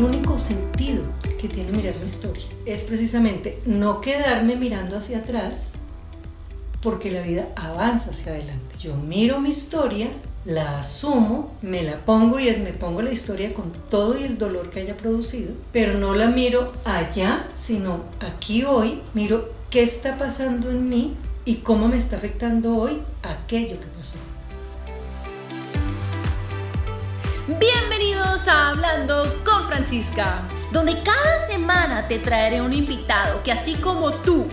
el único sentido que tiene mirar la historia es precisamente no quedarme mirando hacia atrás porque la vida avanza hacia adelante. Yo miro mi historia, la asumo, me la pongo y es me pongo la historia con todo y el dolor que haya producido, pero no la miro allá, sino aquí hoy, miro qué está pasando en mí y cómo me está afectando hoy aquello que pasó. Bienvenidos a Hablando con Francisca, donde cada semana te traeré un invitado que así como tú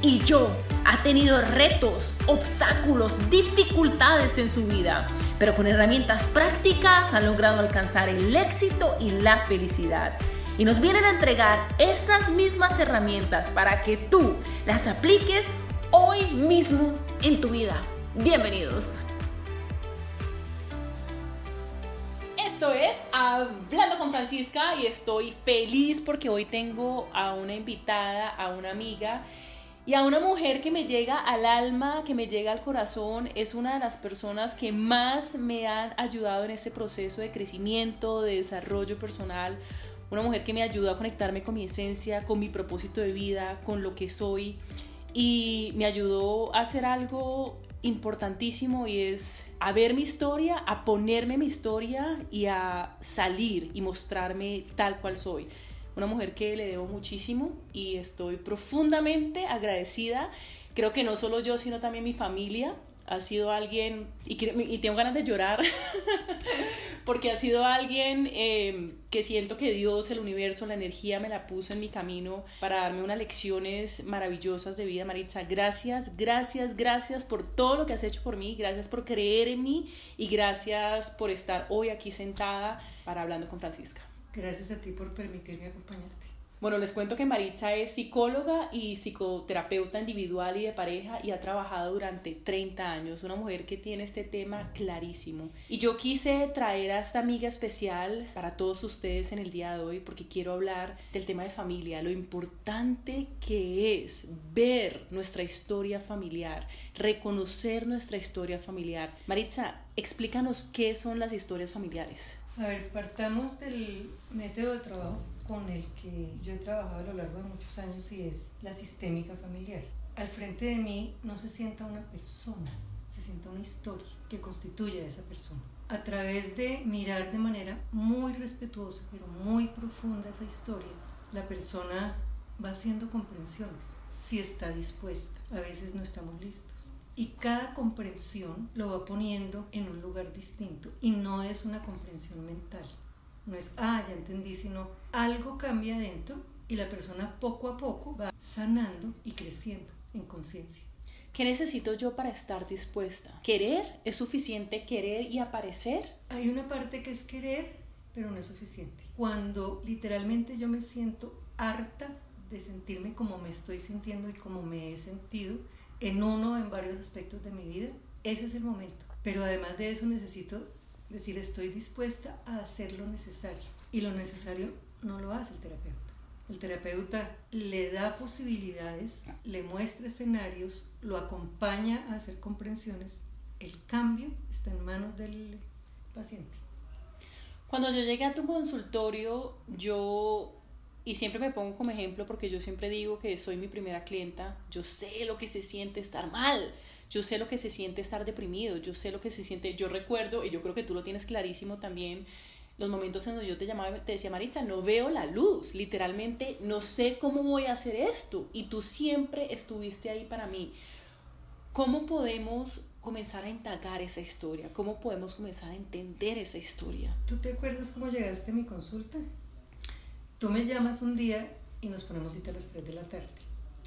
y yo ha tenido retos, obstáculos, dificultades en su vida, pero con herramientas prácticas han logrado alcanzar el éxito y la felicidad. Y nos vienen a entregar esas mismas herramientas para que tú las apliques hoy mismo en tu vida. Bienvenidos. Esto es Hablando con Francisca y estoy feliz porque hoy tengo a una invitada, a una amiga y a una mujer que me llega al alma, que me llega al corazón, es una de las personas que más me han ayudado en este proceso de crecimiento, de desarrollo personal. Una mujer que me ayuda a conectarme con mi esencia, con mi propósito de vida, con lo que soy. Y me ayudó a hacer algo importantísimo y es a ver mi historia, a ponerme mi historia y a salir y mostrarme tal cual soy una mujer que le debo muchísimo y estoy profundamente agradecida. Creo que no solo yo, sino también mi familia. Ha sido alguien, y, y tengo ganas de llorar, porque ha sido alguien em, que siento que Dios, el universo, la energía me la puso en mi camino para darme unas lecciones maravillosas de vida, Maritza. Gracias, gracias, gracias por todo lo que has hecho por mí, gracias por creer en mí y gracias por estar hoy aquí sentada para hablando con Francisca. Gracias a ti por permitirme acompañarte. Bueno, les cuento que Maritza es psicóloga y psicoterapeuta individual y de pareja y ha trabajado durante 30 años, una mujer que tiene este tema clarísimo. Y yo quise traer a esta amiga especial para todos ustedes en el día de hoy porque quiero hablar del tema de familia, lo importante que es ver nuestra historia familiar, reconocer nuestra historia familiar. Maritza, explícanos qué son las historias familiares. A ver, partamos del método de trabajo con el que yo he trabajado a lo largo de muchos años y es la sistémica familiar. Al frente de mí no se sienta una persona, se sienta una historia que constituye a esa persona. A través de mirar de manera muy respetuosa, pero muy profunda esa historia, la persona va haciendo comprensiones, si está dispuesta. A veces no estamos listos y cada comprensión lo va poniendo en un lugar distinto y no es una comprensión mental. No es, ah, ya entendí, sino algo cambia dentro y la persona poco a poco va sanando y creciendo en conciencia. ¿Qué necesito yo para estar dispuesta? ¿Querer? ¿Es suficiente querer y aparecer? Hay una parte que es querer, pero no es suficiente. Cuando literalmente yo me siento harta de sentirme como me estoy sintiendo y como me he sentido, en uno o en varios aspectos de mi vida, ese es el momento. Pero además de eso necesito decir, estoy dispuesta a hacer lo necesario. Y lo necesario no lo hace el terapeuta. El terapeuta le da posibilidades, le muestra escenarios, lo acompaña a hacer comprensiones. El cambio está en manos del paciente. Cuando yo llegué a tu consultorio, yo y siempre me pongo como ejemplo porque yo siempre digo que soy mi primera clienta, yo sé lo que se siente estar mal, yo sé lo que se siente estar deprimido, yo sé lo que se siente, yo recuerdo, y yo creo que tú lo tienes clarísimo también, los momentos en donde yo te llamaba, te decía, Maritza, no veo la luz, literalmente no sé cómo voy a hacer esto, y tú siempre estuviste ahí para mí. ¿Cómo podemos comenzar a indagar esa historia? ¿Cómo podemos comenzar a entender esa historia? ¿Tú te acuerdas cómo llegaste a mi consulta? Tú me llamas un día y nos ponemos cita a las 3 de la tarde.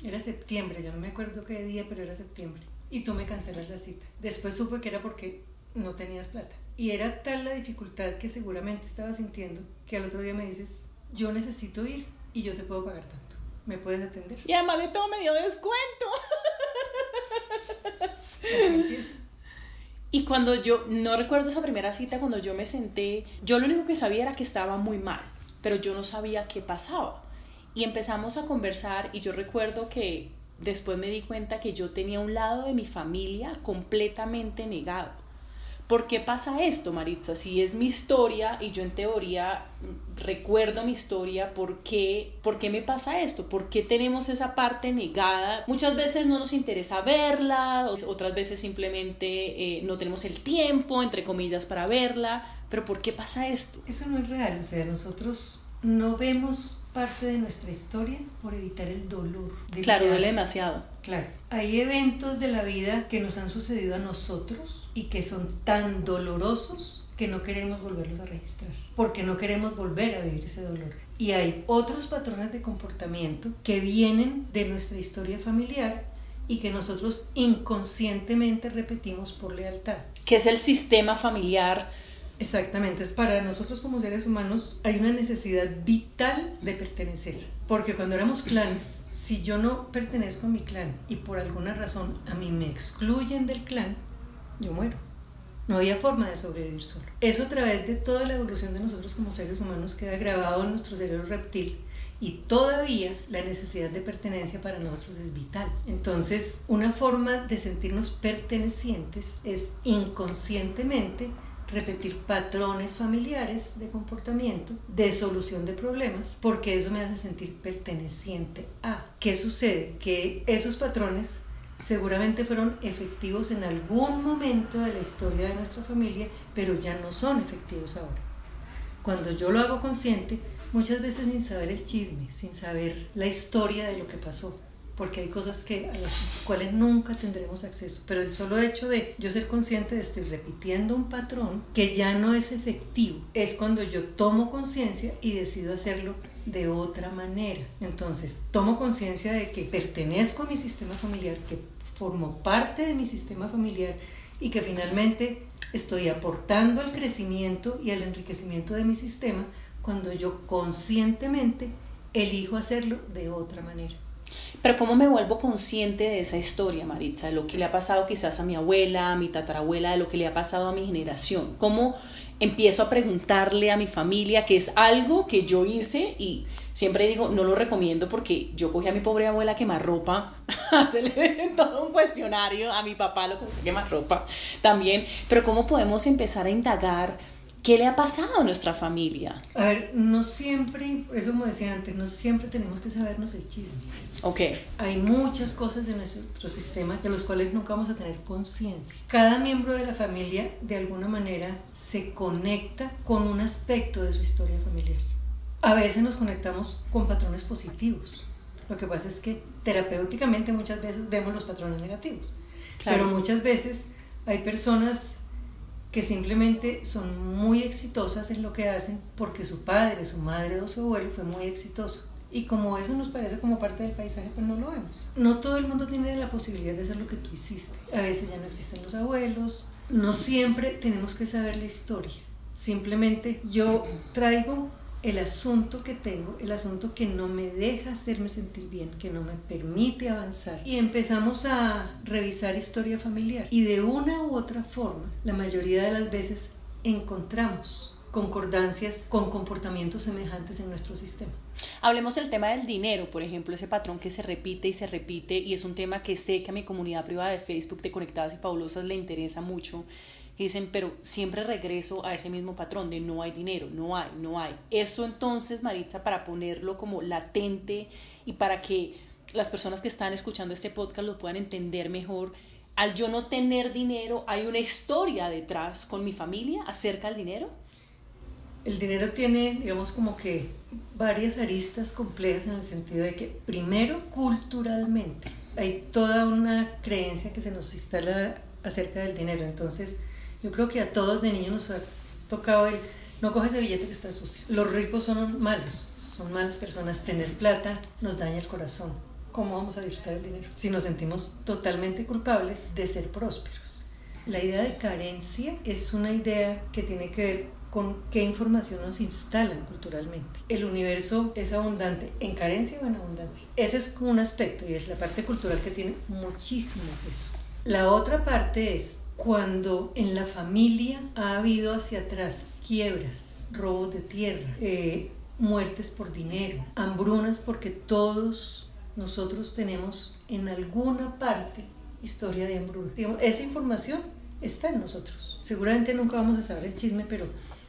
Era septiembre, yo no me acuerdo qué día, pero era septiembre. Y tú me cancelas la cita. Después supe que era porque no tenías plata. Y era tal la dificultad que seguramente estaba sintiendo que al otro día me dices, yo necesito ir y yo te puedo pagar tanto. ¿Me puedes atender? Y además de todo me dio descuento. y cuando yo, no recuerdo esa primera cita, cuando yo me senté, yo lo único que sabía era que estaba muy mal pero yo no sabía qué pasaba. Y empezamos a conversar y yo recuerdo que después me di cuenta que yo tenía un lado de mi familia completamente negado. ¿Por qué pasa esto, Maritza? Si es mi historia y yo en teoría recuerdo mi historia, ¿por qué, ¿por qué me pasa esto? ¿Por qué tenemos esa parte negada? Muchas veces no nos interesa verla, otras veces simplemente eh, no tenemos el tiempo, entre comillas, para verla, pero ¿por qué pasa esto? Eso no es real, o sea, nosotros no vemos parte de nuestra historia por evitar el dolor. claro, duele demasiado. Claro. Hay eventos de la vida que nos han sucedido a nosotros y que son tan dolorosos que no queremos volverlos a registrar, porque no queremos volver a vivir ese dolor. Y hay otros patrones de comportamiento que vienen de nuestra historia familiar y que nosotros inconscientemente repetimos por lealtad. Que es el sistema familiar Exactamente, es para nosotros como seres humanos hay una necesidad vital de pertenecer, porque cuando éramos clanes, si yo no pertenezco a mi clan y por alguna razón a mí me excluyen del clan, yo muero. No había forma de sobrevivir solo. Eso a través de toda la evolución de nosotros como seres humanos queda grabado en nuestro cerebro reptil y todavía la necesidad de pertenencia para nosotros es vital. Entonces, una forma de sentirnos pertenecientes es inconscientemente repetir patrones familiares de comportamiento, de solución de problemas, porque eso me hace sentir perteneciente a. ¿Qué sucede? Que esos patrones seguramente fueron efectivos en algún momento de la historia de nuestra familia, pero ya no son efectivos ahora. Cuando yo lo hago consciente, muchas veces sin saber el chisme, sin saber la historia de lo que pasó, porque hay cosas que a las cuales nunca tendremos acceso, pero el solo hecho de yo ser consciente de estoy repitiendo un patrón que ya no es efectivo, es cuando yo tomo conciencia y decido hacerlo de otra manera. Entonces, tomo conciencia de que pertenezco a mi sistema familiar, que formo parte de mi sistema familiar y que finalmente estoy aportando al crecimiento y al enriquecimiento de mi sistema cuando yo conscientemente elijo hacerlo de otra manera. Pero ¿cómo me vuelvo consciente de esa historia, Maritza? De lo que le ha pasado quizás a mi abuela, a mi tatarabuela, de lo que le ha pasado a mi generación. ¿Cómo empiezo a preguntarle a mi familia que es algo que yo hice y siempre digo, no lo recomiendo porque yo cogí a mi pobre abuela quemar ropa, hacerle todo un cuestionario, a mi papá lo cogí a quemar ropa también, pero ¿cómo podemos empezar a indagar? ¿Qué le ha pasado a nuestra familia? A ver, no siempre, eso como decía antes, no siempre tenemos que sabernos el chisme. Ok. Hay muchas cosas de nuestro sistema de los cuales nunca vamos a tener conciencia. Cada miembro de la familia, de alguna manera, se conecta con un aspecto de su historia familiar. A veces nos conectamos con patrones positivos. Lo que pasa es que terapéuticamente muchas veces vemos los patrones negativos. Claro. Pero muchas veces hay personas que simplemente son muy exitosas en lo que hacen porque su padre, su madre o su abuelo fue muy exitoso. Y como eso nos parece como parte del paisaje, pues no lo vemos. No todo el mundo tiene la posibilidad de hacer lo que tú hiciste. A veces ya no existen los abuelos. No siempre tenemos que saber la historia. Simplemente yo traigo el asunto que tengo, el asunto que no me deja hacerme sentir bien, que no me permite avanzar. Y empezamos a revisar historia familiar. Y de una u otra forma, la mayoría de las veces encontramos concordancias con comportamientos semejantes en nuestro sistema. Hablemos del tema del dinero, por ejemplo, ese patrón que se repite y se repite y es un tema que sé que a mi comunidad privada de Facebook de Conectadas y Fabulosas le interesa mucho dicen, pero siempre regreso a ese mismo patrón de no hay dinero, no hay, no hay. Eso entonces, Maritza, para ponerlo como latente y para que las personas que están escuchando este podcast lo puedan entender mejor, al yo no tener dinero, ¿hay una historia detrás con mi familia acerca del dinero? El dinero tiene, digamos, como que varias aristas complejas en el sentido de que, primero, culturalmente, hay toda una creencia que se nos instala acerca del dinero. Entonces, yo creo que a todos de niños nos ha tocado el no coge ese billete que está sucio. Los ricos son malos, son malas personas. Tener plata nos daña el corazón. ¿Cómo vamos a disfrutar el dinero? Si nos sentimos totalmente culpables de ser prósperos. La idea de carencia es una idea que tiene que ver con qué información nos instalan culturalmente. El universo es abundante en carencia o en abundancia. Ese es como un aspecto y es la parte cultural que tiene muchísimo peso. La otra parte es cuando en la familia ha habido hacia atrás quiebras, robos de tierra, eh, muertes por dinero, hambrunas porque todos nosotros tenemos en alguna parte historia de hambruna. esa información está en nosotros. Seguramente nunca vamos a saber el chisme, pero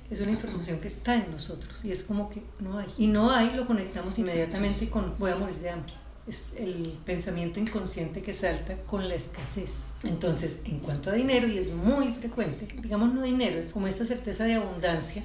es una información que está en nosotros y es como que no hay. Y no hay lo conectamos inmediatamente con voy a morir de hambre. Es el pensamiento inconsciente que salta con la escasez. Entonces, en cuanto a dinero, y es muy frecuente, digamos no dinero, es como esta certeza de abundancia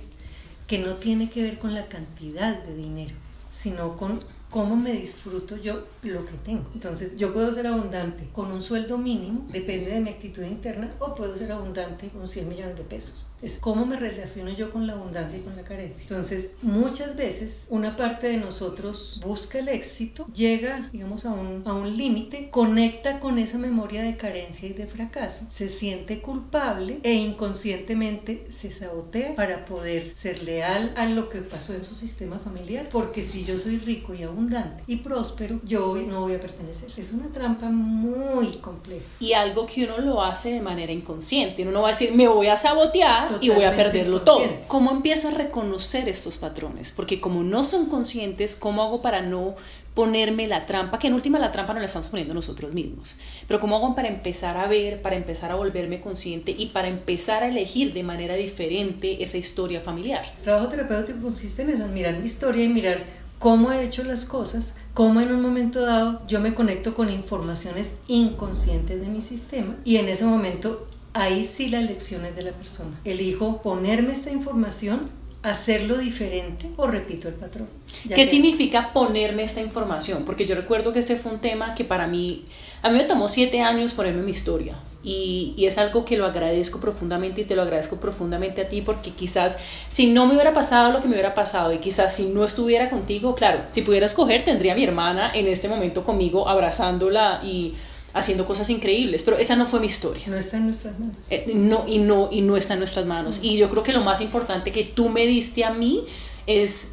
que no tiene que ver con la cantidad de dinero, sino con cómo me disfruto yo lo que tengo. Entonces, yo puedo ser abundante con un sueldo mínimo, depende de mi actitud interna, o puedo ser abundante con 100 millones de pesos. Es cómo me relaciono yo con la abundancia y con la carencia. Entonces, muchas veces una parte de nosotros busca el éxito, llega, digamos, a un, a un límite, conecta con esa memoria de carencia y de fracaso, se siente culpable e inconscientemente se sabotea para poder ser leal a lo que pasó en su sistema familiar, porque si yo soy rico y abundante, y próspero, yo no voy a pertenecer. Es una trampa muy compleja. Y algo que uno lo hace de manera inconsciente. Uno no va a decir, me voy a sabotear y voy a perderlo todo. ¿Cómo empiezo a reconocer estos patrones? Porque como no son conscientes, ¿cómo hago para no ponerme la trampa, que en última la trampa no la estamos poniendo nosotros mismos, pero cómo hago para empezar a ver, para empezar a volverme consciente y para empezar a elegir de manera diferente esa historia familiar. El trabajo terapéutico consiste en eso, en mirar mi historia y mirar cómo he hecho las cosas, cómo en un momento dado yo me conecto con informaciones inconscientes de mi sistema y en ese momento ahí sí la elección es de la persona. Elijo ponerme esta información hacerlo diferente o repito el patrón. ¿Qué significa ponerme esta información? Porque yo recuerdo que este fue un tema que para mí, a mí me tomó siete años ponerme mi historia y, y, es algo que lo agradezco profundamente y te lo agradezco profundamente a ti porque quizás si no me hubiera pasado lo que me hubiera pasado y quizás si no estuviera contigo, claro, si pudiera escoger tendría a mi hermana en este momento conmigo abrazándola y haciendo cosas increíbles, pero esa no fue mi historia. No está en nuestras manos. Eh, no, y no, y no está en nuestras manos. Y yo creo que lo más importante que tú me diste a mí es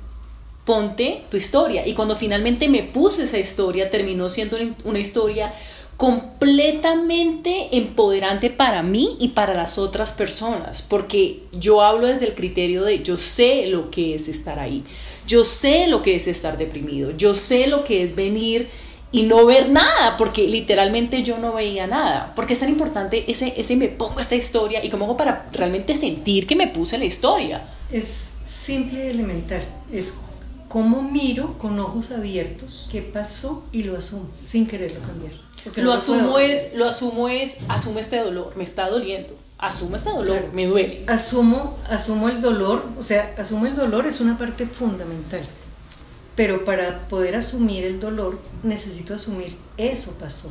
ponte tu historia. Y cuando finalmente me puse esa historia, terminó siendo una historia completamente empoderante para mí y para las otras personas, porque yo hablo desde el criterio de yo sé lo que es estar ahí, yo sé lo que es estar deprimido, yo sé lo que es venir y no ver nada, porque literalmente yo no veía nada. Porque es tan importante ese, ese me pongo esta historia y cómo hago para realmente sentir que me puse la historia. Es simple y elemental. Es cómo miro con ojos abiertos qué pasó y lo asumo sin quererlo cambiar. lo, asumo es, lo asumo es, asumo este dolor, me está doliendo. Asumo este dolor, me duele. Asumo, asumo el dolor, o sea, asumo el dolor es una parte fundamental pero para poder asumir el dolor necesito asumir eso pasó.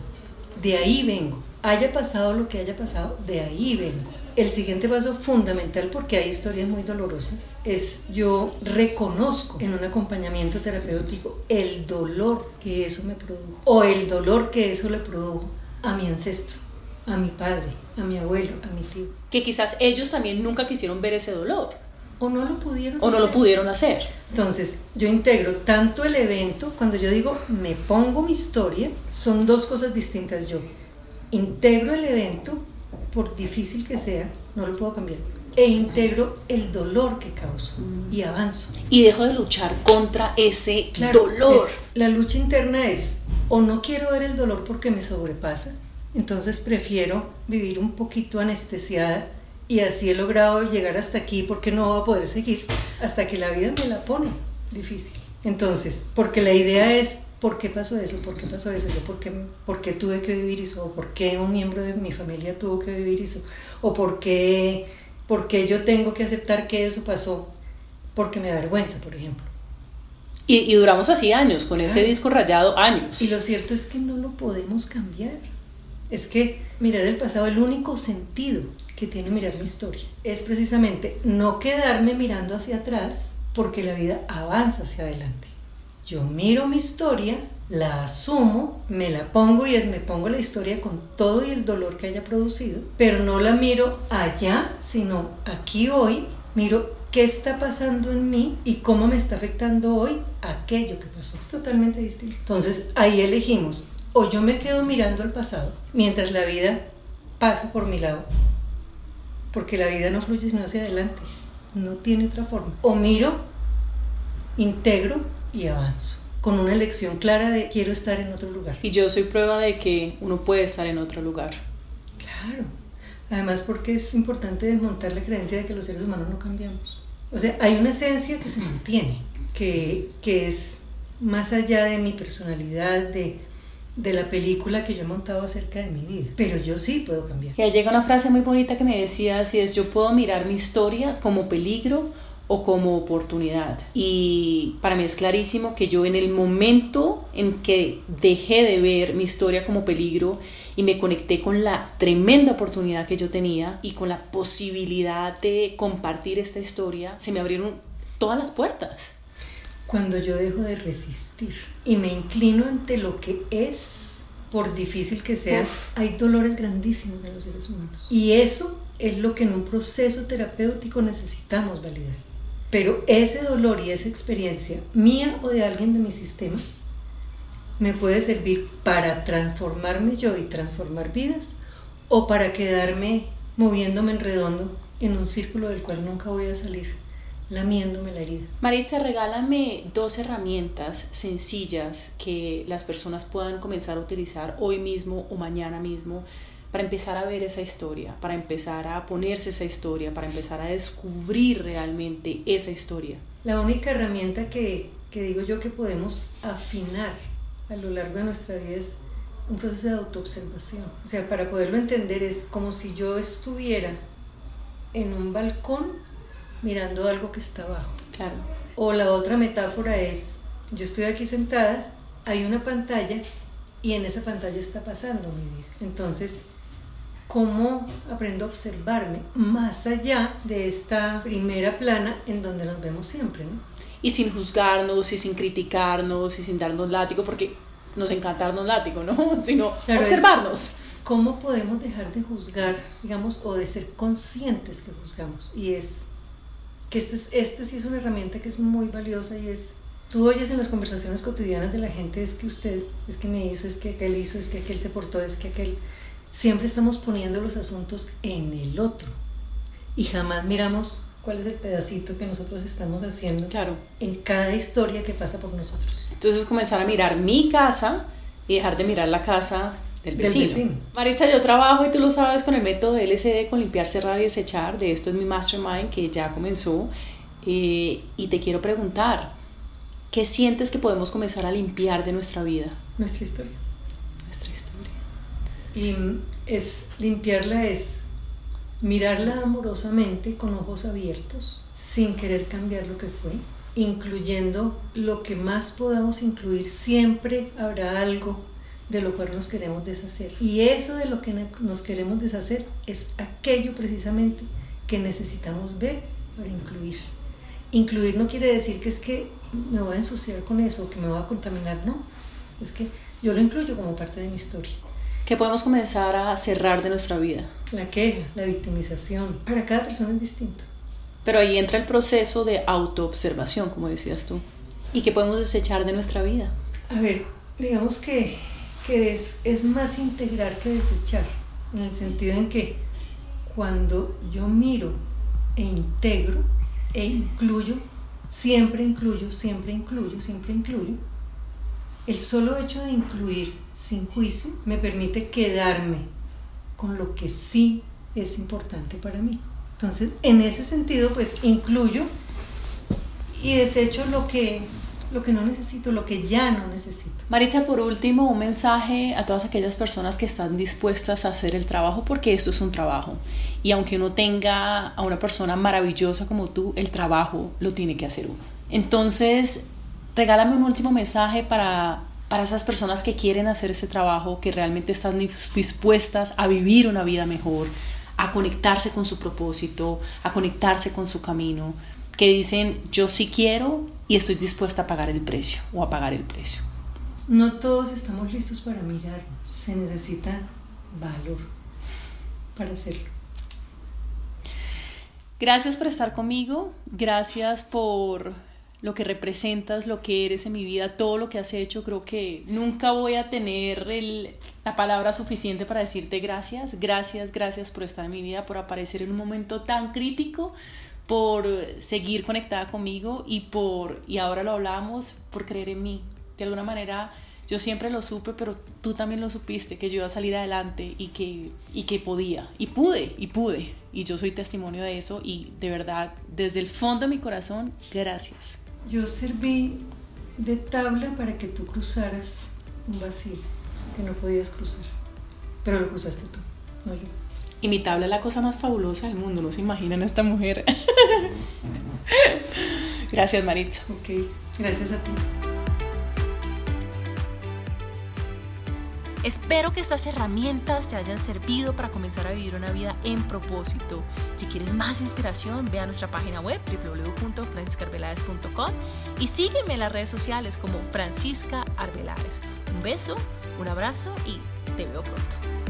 De ahí vengo. Haya pasado lo que haya pasado, de ahí vengo. El siguiente paso fundamental, porque hay historias muy dolorosas, es yo reconozco en un acompañamiento terapéutico el dolor que eso me produjo o el dolor que eso le produjo a mi ancestro, a mi padre, a mi abuelo, a mi tío. Que quizás ellos también nunca quisieron ver ese dolor o no lo pudieron o no lo pudieron hacer. Entonces, yo integro tanto el evento, cuando yo digo me pongo mi historia, son dos cosas distintas. Yo integro el evento, por difícil que sea, no lo puedo cambiar. E integro el dolor que causo y avanzo. Y dejo de luchar contra ese dolor. la lucha interna es, o no quiero ver el dolor porque me sobrepasa, entonces prefiero vivir un poquito anestesiada y así he logrado llegar hasta aquí porque no voy a poder seguir hasta que la vida me la pone difícil. Entonces, porque la idea es, ¿por qué pasó eso? ¿Por qué pasó eso? ¿Yo por qué, por qué tuve que vivir eso? ¿O por qué un miembro de mi familia tuvo que vivir eso? ¿O por qué, por qué yo tengo que aceptar que eso pasó? Porque me avergüenza, por ejemplo. Y, y duramos así años, con ese disco rayado, años. Y lo cierto es que no lo podemos cambiar. Es que mirar el pasado, el único sentido que tiene mirar mi historia. Es precisamente no quedarme mirando hacia atrás porque la vida avanza hacia adelante. Yo miro mi historia, la asumo, me la pongo y es me pongo la historia con todo y el dolor que haya producido, pero no la miro allá, sino aquí hoy, miro qué está pasando en mí y cómo me está afectando hoy aquello que pasó. Es totalmente distinto. Entonces ahí elegimos, o yo me quedo mirando el pasado mientras la vida pasa por mi lado porque la vida no fluye sino hacia adelante, no tiene otra forma. O miro, integro y avanzo, con una elección clara de quiero estar en otro lugar. Y yo soy prueba de que uno puede estar en otro lugar. Claro. Además porque es importante desmontar la creencia de que los seres humanos no cambiamos. O sea, hay una esencia que se mantiene, que, que es más allá de mi personalidad, de, de la película que yo he montado acerca de mi vida. Pero yo sí puedo cambiar. Y ahí llega una frase muy bonita que me decía así es, yo puedo mirar mi historia como peligro o como oportunidad. Y para mí es clarísimo que yo en el momento en que dejé de ver mi historia como peligro y me conecté con la tremenda oportunidad que yo tenía y con la posibilidad de compartir esta historia, se me abrieron todas las puertas. Cuando yo dejo de resistir y me inclino ante lo que es, por difícil que sea, hay dolores grandísimos en los seres humanos. Y eso es lo que en un proceso terapéutico necesitamos validar. Pero ese dolor y esa experiencia mía o de alguien de mi sistema me puede servir para transformarme yo y transformar vidas o para quedarme moviéndome en redondo en un círculo del cual nunca voy a salir, lamiéndome la herida. Maritza, regálame dos herramientas sencillas que las personas puedan comenzar a utilizar hoy mismo o mañana mismo para empezar a ver esa historia, para empezar a ponerse esa historia, para empezar a descubrir realmente esa historia. La única herramienta que, que digo yo que podemos afinar a lo largo de nuestra vida es un proceso de autoobservación. O sea, para poderlo entender es como si yo estuviera en un balcón mirando algo que está abajo. Claro. O la otra metáfora es, yo estoy aquí sentada, hay una pantalla y en esa pantalla está pasando mi vida. Entonces, cómo aprendo a observarme más allá de esta primera plana en donde nos vemos siempre, ¿no? Y sin juzgarnos, y sin criticarnos, y sin darnos látigo, porque nos encanta darnos látigo, ¿no? Sino observarnos. ¿Cómo podemos dejar de juzgar, digamos, o de ser conscientes que juzgamos? Y es que este, este sí es una herramienta que es muy valiosa y es tú oyes en las conversaciones cotidianas de la gente es que usted, es que me hizo, es que aquel hizo, es que aquel se portó, es que aquel siempre estamos poniendo los asuntos en el otro y jamás miramos cuál es el pedacito que nosotros estamos haciendo claro. en cada historia que pasa por nosotros. Entonces comenzar a mirar mi casa y dejar de mirar la casa del vecino. Maritza, yo trabajo y tú lo sabes con el método LCD, con limpiar, cerrar y desechar. De esto es mi mastermind que ya comenzó. Eh, y te quiero preguntar, ¿qué sientes que podemos comenzar a limpiar de nuestra vida? Nuestra historia. Y es limpiarla es mirarla amorosamente con ojos abiertos, sin querer cambiar lo que fue, incluyendo lo que más podamos incluir. Siempre habrá algo de lo cual nos queremos deshacer. Y eso de lo que nos queremos deshacer es aquello precisamente que necesitamos ver para incluir. Incluir no quiere decir que es que me voy a ensuciar con eso, que me voy a contaminar, no. Es que yo lo incluyo como parte de mi historia que podemos comenzar a cerrar de nuestra vida. La queja, la victimización. Para cada persona es distinto. Pero ahí entra el proceso de autoobservación, como decías tú. ¿Y qué podemos desechar de nuestra vida? A ver, digamos que, que es, es más integrar que desechar, en el sentido en que cuando yo miro e integro e incluyo, siempre incluyo, siempre incluyo, siempre incluyo, el solo hecho de incluir sin juicio me permite quedarme con lo que sí es importante para mí. Entonces, en ese sentido, pues incluyo y desecho lo que lo que no necesito, lo que ya no necesito. Maricha, por último, un mensaje a todas aquellas personas que están dispuestas a hacer el trabajo, porque esto es un trabajo. Y aunque uno tenga a una persona maravillosa como tú, el trabajo lo tiene que hacer uno. Entonces, regálame un último mensaje para, para esas personas que quieren hacer ese trabajo, que realmente están dispuestas a vivir una vida mejor, a conectarse con su propósito, a conectarse con su camino, que dicen yo sí quiero y estoy dispuesta a pagar el precio o a pagar el precio. No todos estamos listos para mirar, se necesita valor para hacerlo. Gracias por estar conmigo, gracias por lo que representas, lo que eres en mi vida, todo lo que has hecho, creo que nunca voy a tener la palabra suficiente para decirte gracias, gracias, gracias por estar en mi vida, por aparecer en un momento tan crítico, por seguir conectada conmigo y por, y ahora lo hablamos, por creer en mí. De alguna manera yo siempre lo supe, pero tú también lo supiste, que yo iba a salir adelante y que, y que podía. Y pude, y pude. Y yo soy testimonio de eso y de verdad, desde el fondo de mi corazón, gracias. Yo serví de tabla para que tú cruzaras un vacío que no podías cruzar. Pero lo cruzaste tú, no yo. Y mi tabla es la cosa más fabulosa del mundo, no se imaginan a esta mujer. gracias, Maritza. Ok, gracias a ti. Espero que estas herramientas te hayan servido para comenzar a vivir una vida en propósito. Si quieres más inspiración, ve a nuestra página web www.franciscarvelades.com y sígueme en las redes sociales como Francisca Arbeláez. Un beso, un abrazo y te veo pronto.